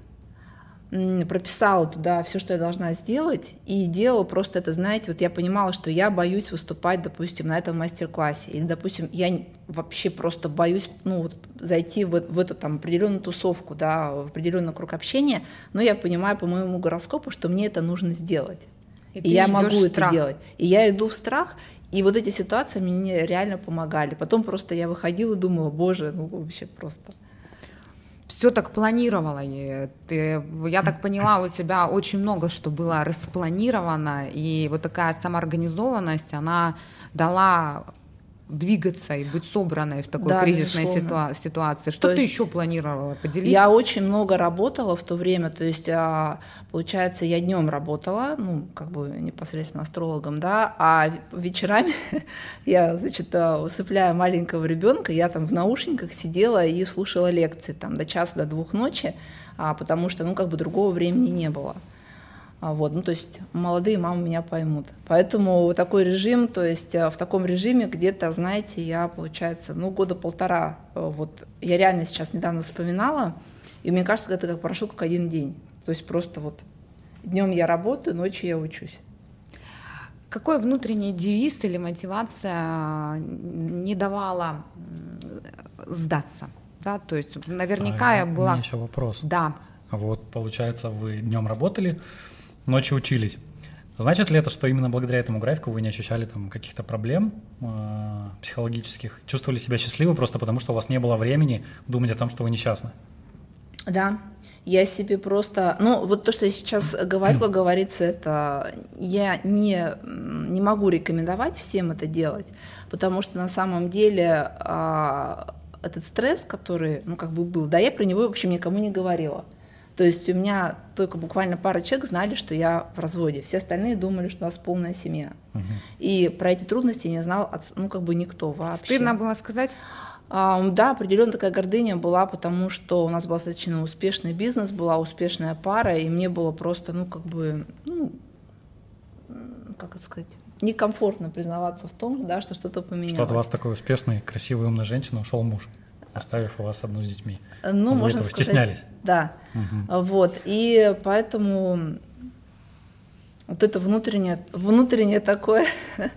прописала туда все, что я должна сделать, и делала просто это, знаете, вот я понимала, что я боюсь выступать, допустим, на этом мастер-классе, или, допустим, я вообще просто боюсь, ну, вот, зайти в, в эту там определенную тусовку, да, в определенный круг общения, но я понимаю по моему гороскопу, что мне это нужно сделать. И, и я могу это делать. И я иду в страх, и вот эти ситуации мне реально помогали. Потом просто я выходила и думала, боже, ну вообще просто все так планировала. И ты, я так поняла, у тебя очень много что было распланировано, и вот такая самоорганизованность, она дала двигаться и быть собранной в такой да, кризисной ситуа- ситуации. Что то ты еще планировала? Поделись. Я очень много работала в то время, то есть, а, получается, я днем работала, ну, как бы непосредственно астрологом, да, а вечерами [LAUGHS] я, значит, а, усыпляя маленького ребенка, я там в наушниках сидела и слушала лекции там до часа, до двух ночи, а, потому что, ну, как бы другого времени не было. А, вот, ну, то есть молодые мамы меня поймут. Поэтому такой режим, то есть э, в таком режиме где-то, знаете, я, получается, ну, года полтора, э, вот я реально сейчас недавно вспоминала, и мне кажется, это как прошел как один день. То есть просто вот днем я работаю, ночью я учусь. Какой внутренний девиз или мотивация не давала сдаться? Да, то есть наверняка а, я была... У меня еще вопрос. Да. Вот, получается, вы днем работали, ночью учились. Значит ли это, что именно благодаря этому графику вы не ощущали там каких-то проблем э, психологических, чувствовали себя счастливы просто потому, что у вас не было времени думать о том, что вы несчастны? Да, я себе просто, ну вот то, что я сейчас говорю, как говорится, это я не не могу рекомендовать всем это делать, потому что на самом деле а, этот стресс, который, ну как бы был, да, я про него в общем никому не говорила. То есть у меня только буквально пара человек знали, что я в разводе. Все остальные думали, что у нас полная семья. Угу. И про эти трудности не знал, ну, как бы никто вообще. Стыдно было сказать? А, да, определенно такая гордыня была, потому что у нас был достаточно успешный бизнес, была успешная пара, и мне было просто, ну, как бы, ну, как это сказать, некомфортно признаваться в том, да, что что-то поменялось. Что от вас такой успешный, красивый, умная женщина ушел муж, оставив вас одну с детьми. Ну, Вы можно этого сказать, стеснялись. Да. Угу. Вот. И поэтому вот это внутреннее, внутреннее такое [LAUGHS]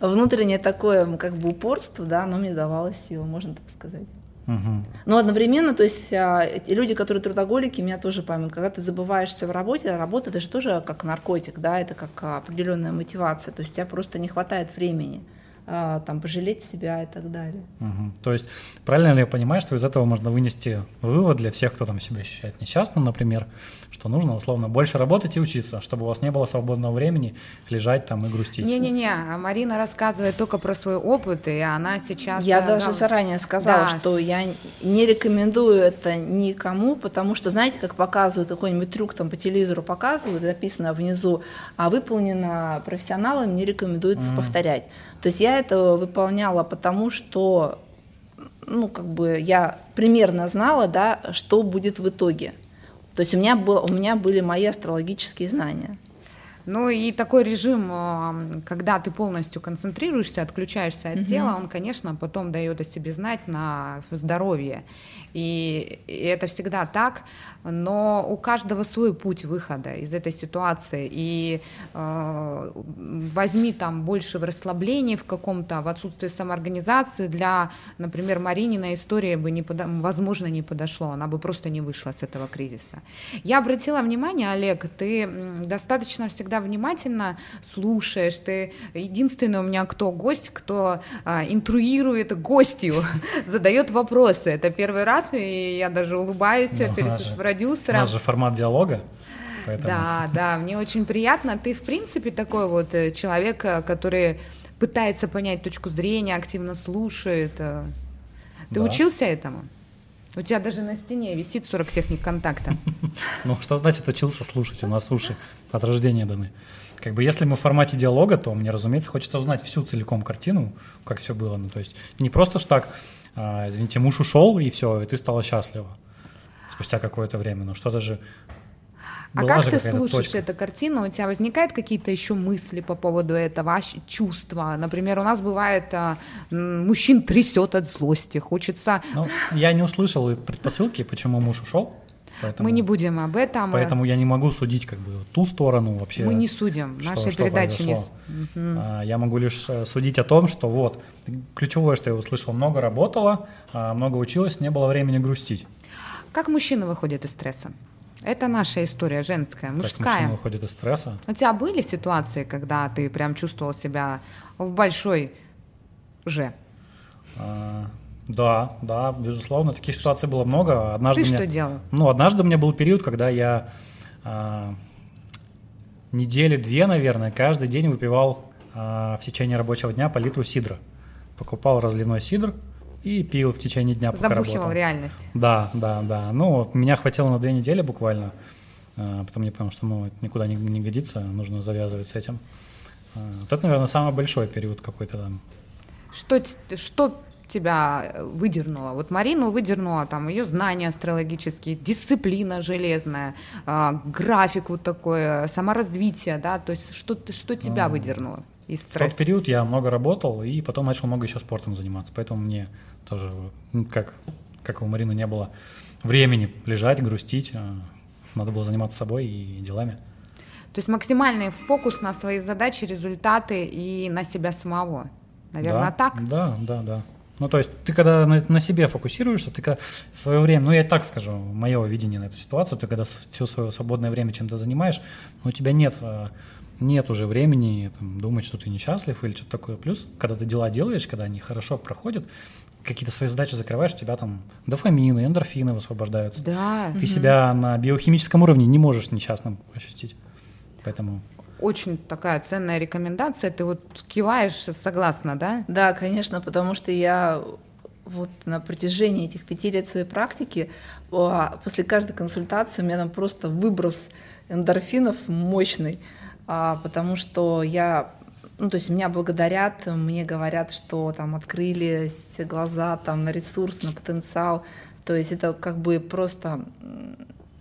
внутреннее такое как бы упорство, да, оно мне давало силу, можно так сказать. Угу. Но одновременно, то есть а, люди, которые трудоголики, меня тоже поймут, когда ты забываешься в работе, а работа это же тоже как наркотик, да, это как определенная мотивация, то есть у тебя просто не хватает времени. А, там, пожалеть себя и так далее. Угу. То есть правильно ли я понимаю, что из этого можно вынести вывод для всех, кто там себя ощущает несчастным, например, что нужно условно больше работать и учиться, чтобы у вас не было свободного времени лежать там и грустить? Не-не-не, а Марина рассказывает только про свой опыт, и она сейчас... Я даже да, заранее сказала, да. что я не рекомендую это никому, потому что, знаете, как показывают какой-нибудь трюк там по телевизору показывают, написано внизу, а выполнено профессионалом, не рекомендуется mm. повторять. То есть я это выполняла потому, что ну, как бы я примерно знала, да, что будет в итоге. То есть у меня, был, у меня были мои астрологические знания. Ну и такой режим, когда ты полностью концентрируешься, отключаешься от угу. тела, он, конечно, потом дает о себе знать на здоровье. И, и это всегда так, но у каждого свой путь выхода из этой ситуации. И э, возьми там больше в расслаблении в каком-то, в отсутствии самоорганизации. Для, например, Маринина история бы, не подо, возможно, не подошло, она бы просто не вышла с этого кризиса. Я обратила внимание, Олег, ты достаточно всегда внимательно слушаешь, ты единственный у меня кто гость, кто э, интруирует гостью, [LAUGHS] задает вопросы. Это первый раз раз, и я даже улыбаюсь ну, перед с продюсером. У нас же формат диалога. Поэтому... Да, да, мне очень приятно. Ты, в принципе, такой вот э, человек, э, который пытается понять точку зрения, активно слушает. Э. Ты да. учился этому? У тебя даже на стене висит 40 техник контакта. [LAUGHS] Ну, что значит учился слушать? У нас уши от рождения даны. Как бы если мы в формате диалога, то мне, разумеется, хочется узнать всю целиком картину, как все было. Ну, то есть не просто ж так а, извините, муж ушел, и все, и ты стала счастлива спустя какое-то время. Но что-то же а как ты слушаешь точка. эту картину? У тебя возникают какие-то еще мысли по поводу этого, чувства? Например, у нас бывает, а, мужчин трясет от злости, хочется... Ну, я не услышал предпосылки, почему муж ушел. Поэтому, мы не будем об этом. Поэтому я не могу судить как бы ту сторону вообще. Мы не судим, что, нашей что передачи не. Угу. Я могу лишь э, судить о том, что вот ключевое, что я услышал, много работала, а, много училась, не было времени грустить. Как мужчина выходит из стресса? Это наша история женская, мужская. Как мужчина выходит из стресса? У тебя были ситуации, когда ты прям чувствовал себя в большой же? А, да, да, безусловно, таких ситуаций было много. Однажды Ты меня, что делал? Ну, однажды у меня был период, когда я а, недели две, наверное, каждый день выпивал а, в течение рабочего дня по литру сидра. Покупал разливной сидр и пил в течение дня, пока Забухивал работал. реальность. Да, да, да. Ну, меня хватило на две недели буквально. А, потом я понял, что ну, это никуда не, не годится, нужно завязывать с этим. А, вот это, наверное, самый большой период какой-то там. Что, что тебя э, выдернула? Вот Марину выдернула там ее знания астрологические, дисциплина железная, э, график вот такой, саморазвитие, да, то есть что, что тебя а, выдернуло из стресса? В тот период я много работал и потом начал много еще спортом заниматься, поэтому мне тоже, как, как у Марины не было времени лежать, грустить, а надо было заниматься собой и делами. То есть максимальный фокус на свои задачи, результаты и на себя самого. Наверное, да, так? Да, да, да. Ну, то есть ты когда на, на себе фокусируешься, ты когда свое время, ну, я так скажу, мое видение на эту ситуацию, ты когда все свое свободное время чем-то занимаешь, но у тебя нет, э, нет уже времени там, думать, что ты несчастлив или что-то такое. Плюс, когда ты дела делаешь, когда они хорошо проходят, какие-то свои задачи закрываешь, у тебя там дофамины, эндорфины высвобождаются. Да. Ты угу. себя на биохимическом уровне не можешь несчастным ощутить. Поэтому очень такая ценная рекомендация. Ты вот киваешь, согласна, да? Да, конечно, потому что я вот на протяжении этих пяти лет своей практики, а, после каждой консультации у меня там просто выброс эндорфинов мощный, а, потому что я ну, то есть меня благодарят, мне говорят, что там открылись глаза там на ресурс, на потенциал. То есть это как бы просто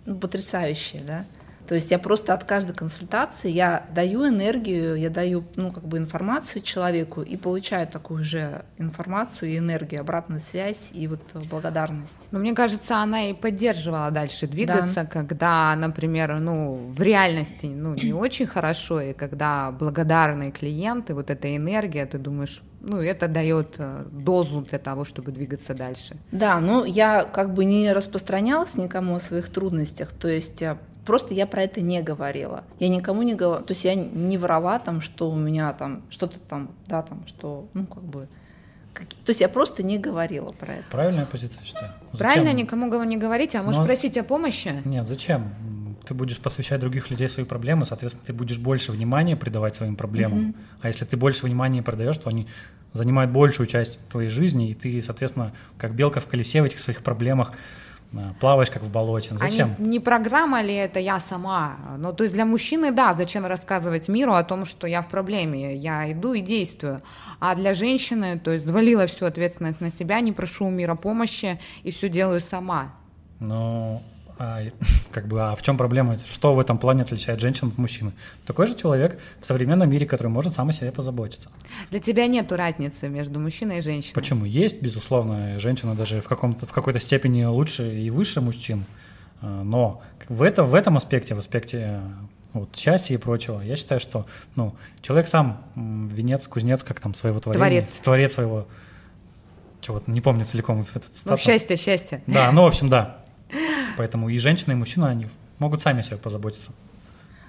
ну, потрясающе, да. То есть я просто от каждой консультации я даю энергию, я даю ну, как бы информацию человеку и получаю такую же информацию и энергию, обратную связь и вот благодарность. Но мне кажется, она и поддерживала дальше двигаться, да. когда, например, ну, в реальности ну, не [CLEARS THROAT] очень хорошо, и когда благодарные клиенты, вот эта энергия, ты думаешь, ну, это дает э, дозу для того, чтобы двигаться дальше. Да, ну, я как бы не распространялась никому о своих трудностях, то есть э, Просто я про это не говорила. Я никому не говорила, то есть я не врала там, что у меня там что-то там, да, там, что, ну, как бы, как... то есть я просто не говорила про это. Правильная позиция, считаю. Зачем? Правильно никому не говорить, а можешь Но... просить о помощи? Нет, зачем? Ты будешь посвящать других людей свои проблемы, соответственно, ты будешь больше внимания придавать своим проблемам. Угу. А если ты больше внимания придаешь, то они занимают большую часть твоей жизни, и ты, соответственно, как белка в колесе в этих своих проблемах плаваешь как в болоте. Ну, зачем? А не, не программа ли это я сама? Ну, то есть для мужчины, да, зачем рассказывать миру о том, что я в проблеме, я иду и действую. А для женщины, то есть взвалила всю ответственность на себя, не прошу у мира помощи и все делаю сама. Ну, а, [LAUGHS] как бы, а в чем проблема? Что в этом плане отличает женщину от мужчины? Такой же человек в современном мире, который может сам о себе позаботиться. Для тебя нет разницы между мужчиной и женщиной? Почему? Есть, безусловно, женщина даже в, каком-то, в какой-то степени лучше и выше мужчин. А, но в, это, в этом аспекте, в аспекте вот, счастья и прочего, я считаю, что ну, человек сам венец, кузнец, как там своего творения. Творец. Творец своего чего-то, не помню целиком этот статус. Ну, счастье, счастье. Да, ну, в общем, да. Поэтому и женщина, и мужчина, они могут сами о себе позаботиться.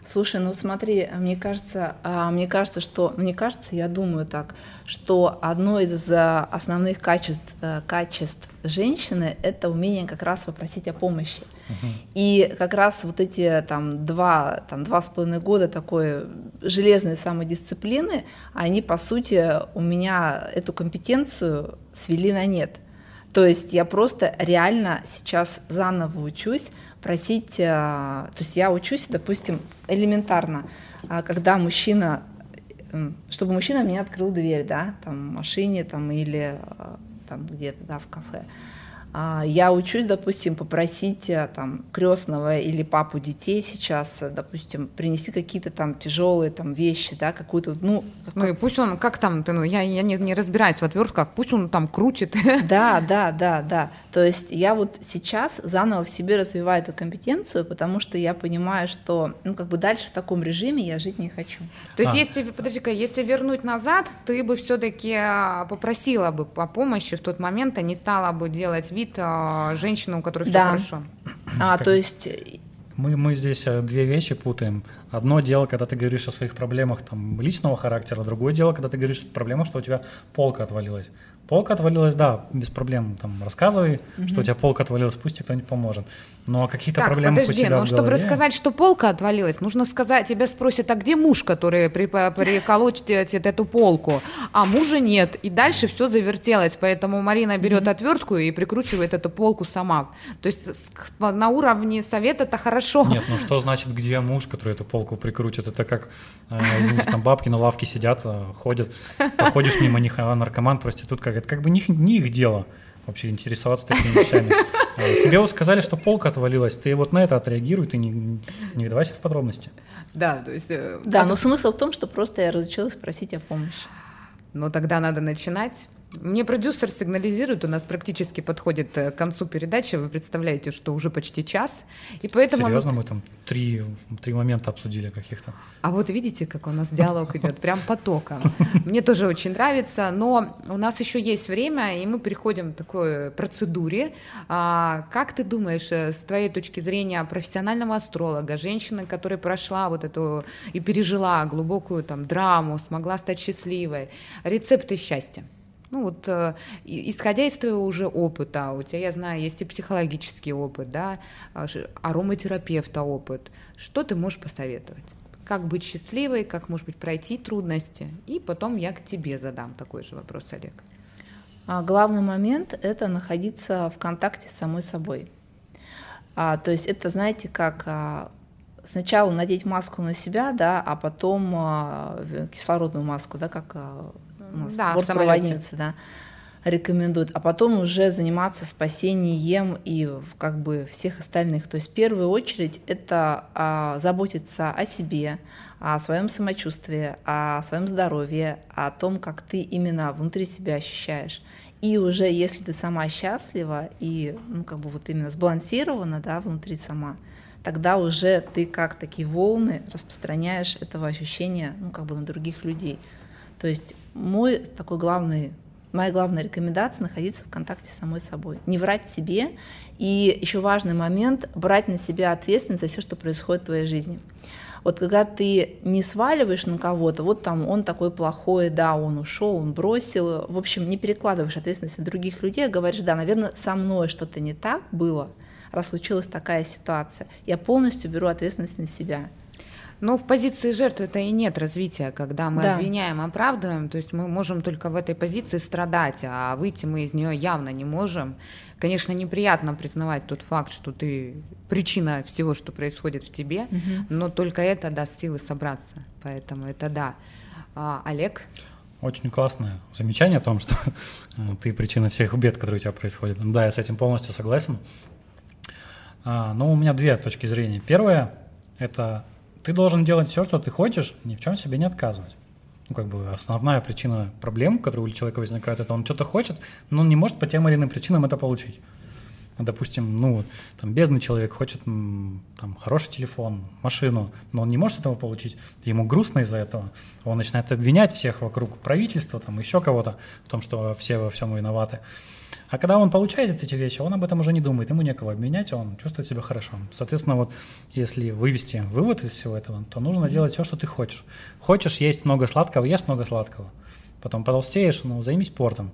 Слушай, ну смотри, мне кажется, а, мне кажется, что, ну не кажется, я думаю так, что одно из а, основных качеств, а, качеств женщины – это умение как раз попросить о помощи. И как раз вот эти там два, там два с половиной года такой железной самодисциплины, они по сути у меня эту компетенцию свели на нет. То есть я просто реально сейчас заново учусь просить, э, то есть я учусь, допустим, элементарно, а когда мужчина, чтобы мужчина мне открыл дверь, да, там в машине там или э, там где-то, да, в кафе. А, я учусь, допустим, попросить э, там крестного или папу детей сейчас, э, допустим, принести какие-то там тяжелые там вещи, да, какую-то, ну... Ну и пусть он, как там, ты, ну, я, я не, не разбираюсь в отвертках, пусть он там крутит. [LAUGHS] Да, да, да, да. То есть я вот сейчас заново в себе развиваю эту компетенцию, потому что я понимаю, что, ну, как бы дальше в таком режиме я жить не хочу. То есть а. если, подожди-ка, если вернуть назад, ты бы все-таки а, попросила бы о помощи в тот момент, а не стала бы делать вид, удивит а, женщину, у которой все да. хорошо. А, то есть мы, мы здесь э, две вещи путаем. Одно дело, когда ты говоришь о своих проблемах там, личного характера, другое дело, когда ты говоришь о проблемах, что у тебя полка отвалилась. Полка отвалилась, да, без проблем. Там рассказывай, угу. что у тебя полка отвалилась, пусть тебе кто-нибудь поможет. Но какие-то так, проблемы подожди, у тебя ну, чтобы рассказать, что полка отвалилась, нужно сказать, тебя спросят, а где муж, который при, приколочит эту полку? А мужа нет. И дальше все завертелось. Поэтому Марина берет угу. отвертку и прикручивает эту полку сама. То есть на уровне совета это хорошо. Нет, ну что значит, где муж, который эту полку прикрутит? Это как, э, извините, там бабки на лавке сидят, э, ходят, проходишь мимо них, а наркоман, проститутка это как бы не, не их дело вообще интересоваться такими вещами. [LAUGHS] А, тебе вот сказали, что полка отвалилась, ты вот на это отреагируй, ты не, не вдавайся в подробности. Да, то есть... Э, да, это... но смысл в том, что просто я разучилась просить о помощи. Ну тогда надо начинать. Мне продюсер сигнализирует, у нас практически подходит э, к концу передачи, вы представляете, что уже почти час, и поэтому... Серьезно, мы там три, три момента обсудили каких-то. А вот видите, как у нас диалог идет, прям потоком. Мне тоже очень нравится, но у нас еще есть время, и мы переходим к такой процедуре. А, как ты думаешь, э, с твоей точки зрения профессионального астролога, женщины, которая прошла вот эту и пережила глубокую там драму, смогла стать счастливой, рецепты счастья? Ну вот, э, исходя из твоего уже опыта, у тебя, я знаю, есть и психологический опыт, да, а, ароматерапевта опыт, что ты можешь посоветовать? Как быть счастливой, как, может быть, пройти трудности? И потом я к тебе задам такой же вопрос, Олег. А главный момент — это находиться в контакте с самой собой. А, то есть это, знаете, как а, сначала надеть маску на себя, да, а потом а, кислородную маску, да, как а, у нас Да, бортпроводницы, да, рекомендуют, а потом уже заниматься спасением и как бы всех остальных. То есть в первую очередь это а, заботиться о себе, о своем самочувствии, о своем здоровье, о том, как ты именно внутри себя ощущаешь. И уже если ты сама счастлива и ну, как бы вот именно сбалансирована да, внутри сама, тогда уже ты как такие волны распространяешь этого ощущения ну, как бы на других людей. То есть мой такой главный, моя главная рекомендация находиться в контакте с самой собой, не врать себе. И еще важный момент брать на себя ответственность за все, что происходит в твоей жизни. Вот когда ты не сваливаешь на кого-то, вот там он такой плохой, да, он ушел, он бросил, в общем, не перекладываешь ответственность на других людей, а говоришь, да, наверное, со мной что-то не так было, раз случилась такая ситуация. Я полностью беру ответственность на себя. Но в позиции жертвы это и нет развития, когда мы Да. обвиняем, оправдываем, то есть мы можем только в этой позиции страдать, а выйти мы из нее явно не можем. Конечно, неприятно признавать тот факт, что ты причина всего, что происходит в тебе, но только это даст силы собраться. Поэтому это да. А, Олег, Очень классное замечание о том, что э, [LAUGHS] ты причина всех бед, которые у тебя происходят. Да, я с этим полностью согласен. А, Но у меня две точки зрения. Первое – это ты должен делать все, что ты хочешь, ни в чем себе не отказывать. Ну, как бы основная причина проблем, которые у человека возникают, это он что-то хочет, но он не может по тем или иным причинам это получить. Допустим, ну, там, бедный человек хочет там, хороший телефон, машину, но он не может этого получить, ему грустно из-за этого. Он начинает обвинять всех вокруг правительства, там, еще кого-то в том, что все во всем виноваты. А когда он получает эти вещи, он об этом уже не думает, ему некого обменять, он чувствует себя хорошо. Соответственно, вот если вывести вывод из всего этого, то нужно делать все, что ты хочешь. Хочешь есть много сладкого, ешь много сладкого. Потом потолстеешь, ну, займись спортом.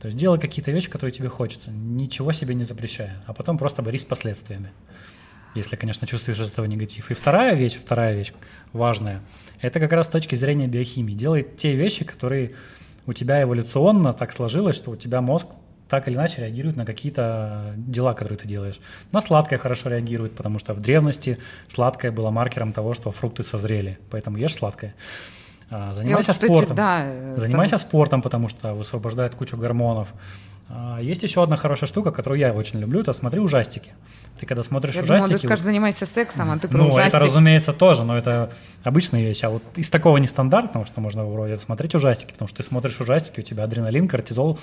То есть делай какие-то вещи, которые тебе хочется, ничего себе не запрещая, а потом просто борись с последствиями. Если, конечно, чувствуешь из этого негатив. И вторая вещь, вторая вещь важная, это как раз с точки зрения биохимии. Делай те вещи, которые у тебя эволюционно так сложилось, что у тебя мозг так или иначе реагирует на какие-то дела, которые ты делаешь. На сладкое хорошо реагирует, потому что в древности сладкое было маркером того, что фрукты созрели, поэтому ешь сладкое. А, Занимайся кстати, спортом. да, Занимайся спортом, потому что высвобождает кучу гормонов. А, Есть еще одна хорошая штука, которую я очень люблю, это смотри ужастики. Ты когда смотришь я думала, ужастики... ты скажешь, занимайся сексом, а ты про ну, ужастик. это, разумеется, тоже, но это обычная вещь. А вот из такого нестандартного, что можно вроде смотреть ужастики, потому что ты смотришь ужастики, у тебя адреналин, кортизол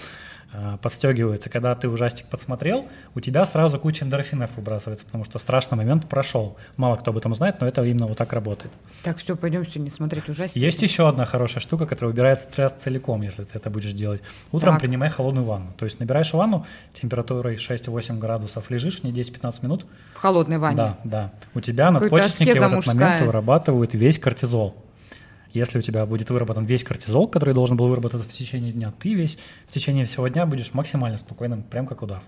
подстегивается. Когда ты ужастик подсмотрел, у тебя сразу куча эндорфинов выбрасывается, потому что страшный момент прошел. Мало кто об этом знает, но это именно вот так работает. Так, все, пойдем сегодня смотреть ужастики. Есть еще одна хорошая штука, которая убирает стресс целиком, если ты это будешь делать. Утром Так. принимай холодную ванну. То есть набираешь ванну температурой 6-8 градусов, лежишь не 10-15 минут. В холодной ванне. Да, да. У тебя Какой-то надпочечники в этот мужская. момент вырабатывают весь кортизол. Если у тебя будет выработан весь кортизол, который должен был выработаться в течение дня, ты весь в течение всего дня будешь максимально спокойным, прям как удав.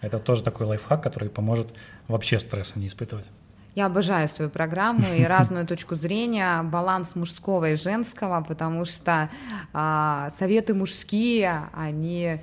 Это тоже такой лайфхак, который поможет вообще стресса не испытывать. Я обожаю свою программу и разную точку зрения, баланс мужского и женского, потому что а, советы мужские, они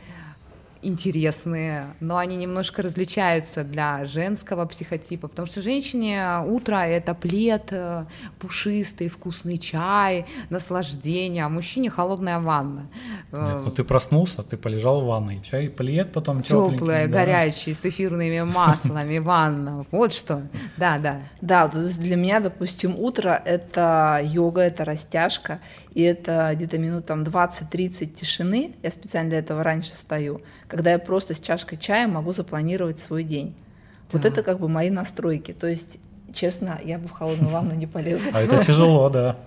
интересные, но они немножко различаются для женского психотипа, потому что женщине утро это плед, э, пушистый, вкусный чай, наслаждение, а мужчине холодная ванна. Э, Нет, ну ты проснулся, ты полежал в ванной, и плед потом тепленький, Теплая, да. горячая, с эфирными маслами ванна. Вот что. Да, да. Да, то есть для меня, допустим, утро — это йога, это растяжка, и это где-то минут там 20-30 тишины. Я специально для этого раньше встаю, когда я просто с чашкой чая могу запланировать свой день. Вот Да. это как бы мои настройки. То есть, честно, я бы в холодную ванну не полезла. А это тяжело, да.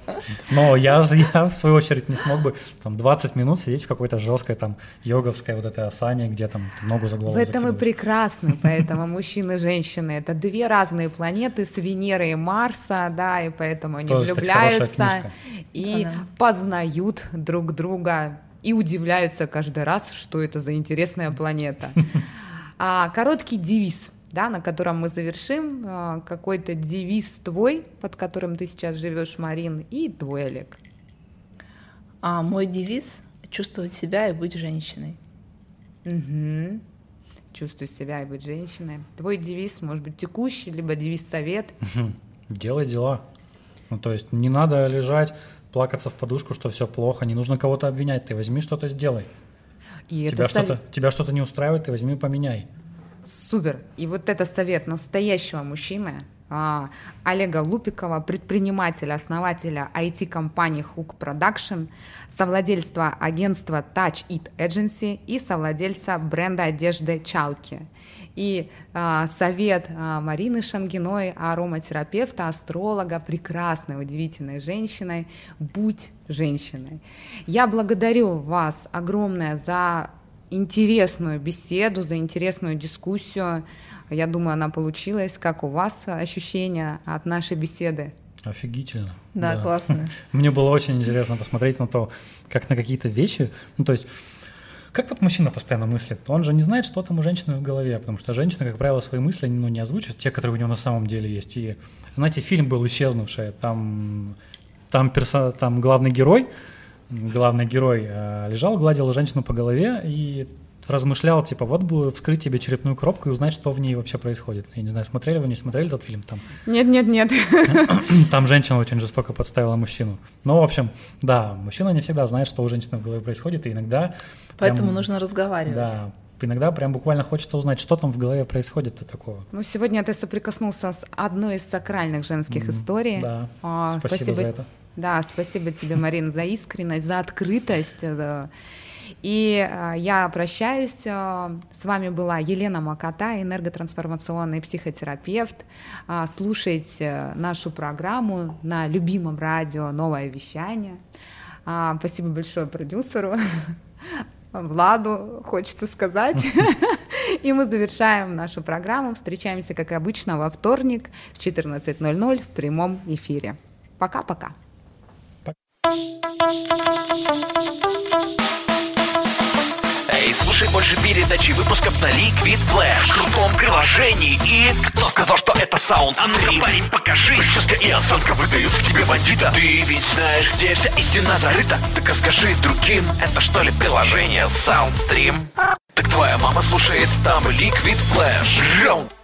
Но я, я, в свою очередь, не смог бы там 20 минут сидеть в какой-то жесткой там йоговской вот этой асане, где там ногу за голову В этом и закидываешь. прекрасно, поэтому мужчины и женщины это две разные планеты с Венеры и Марса, да, и поэтому они Тоже, кстати, влюбляются книжка. И Да. познают друг друга и удивляются каждый раз, что это за интересная планета. [LAUGHS] А, короткий девиз, да, на котором мы завершим, а, какой-то девиз твой, под которым ты сейчас живешь, Марин, и твой Олег. А мой девиз чувствовать себя и быть женщиной. Угу. Чувствуй себя и быть женщиной. Твой девиз может быть текущий, либо девиз совет. Делай дела. Ну, то есть не надо лежать, плакаться в подушку, что все плохо, не нужно кого-то обвинять, ты возьми что-то сделай. И тебя, что-то, тебя что-то не устраивает, ты возьми поменяй. Супер. И вот это совет настоящего мужчины, Олега Лупикова, предпринимателя, основателя IT-компании Hook Production, совладельца агентства Touch It Agency и совладельца бренда одежды Чалки. И а, совет а, Марины Шангиной, ароматерапевта, астролога, прекрасной, удивительной женщиной, будь женщиной. Я благодарю вас огромное за интересную беседу, за интересную дискуссию. Я думаю, она получилась. Как у вас ощущения от нашей беседы? Офигительно. Да, да. классно. [LAUGHS] Мне было очень интересно посмотреть на то, как на какие-то вещи, ну то есть как вот мужчина постоянно мыслит? Он же не знает, что там у женщины в голове, потому что женщина, как правило, свои мысли ну, не озвучивает, те, которые у нее на самом деле есть. И, знаете, фильм был «Исчезнувшая», там, там, перса, там главный герой, главный герой э, лежал, гладил женщину по голове, и размышлял, типа, вот бы вскрыть тебе черепную коробку и узнать, что в ней вообще происходит. Я не знаю, смотрели вы, не смотрели этот фильм там? Нет, нет, нет. [COUGHS] Там женщина очень жестоко подставила мужчину. Ну, в общем, да, мужчина не всегда знает, что у женщины в голове происходит, и иногда... Поэтому прям, нужно разговаривать. Да, иногда прям буквально хочется узнать, что там в голове происходит-то такого. Ну, сегодня ты соприкоснулся с одной из сакральных женских mm, историй. Да, а, спасибо, спасибо за это. Да, спасибо тебе, Марина, за искренность, за открытость. И э, я прощаюсь. Э, с вами была Елена Макота, энерготрансформационный психотерапевт. Э, слушайте нашу программу на любимом радио «Новое вещание». Спасибо большое продюсеру. Владу, хочется сказать. [LAUGHS] И мы завершаем нашу программу. Встречаемся, как обычно, во вторник в 14.00 в прямом эфире. Пока-пока. Эй, слушай больше передачи выпусков на Liquid Flash. В крутом приложении. И... Кто сказал, что это саунд? А ну-ка, парень, покажи. Прическа и осанка выдают в тебе бандита. Ты ведь знаешь, где вся истина зарыта. Так расскажи другим, это что ли приложение Soundstream? Так твоя мама слушает там Liquid Flash Раунд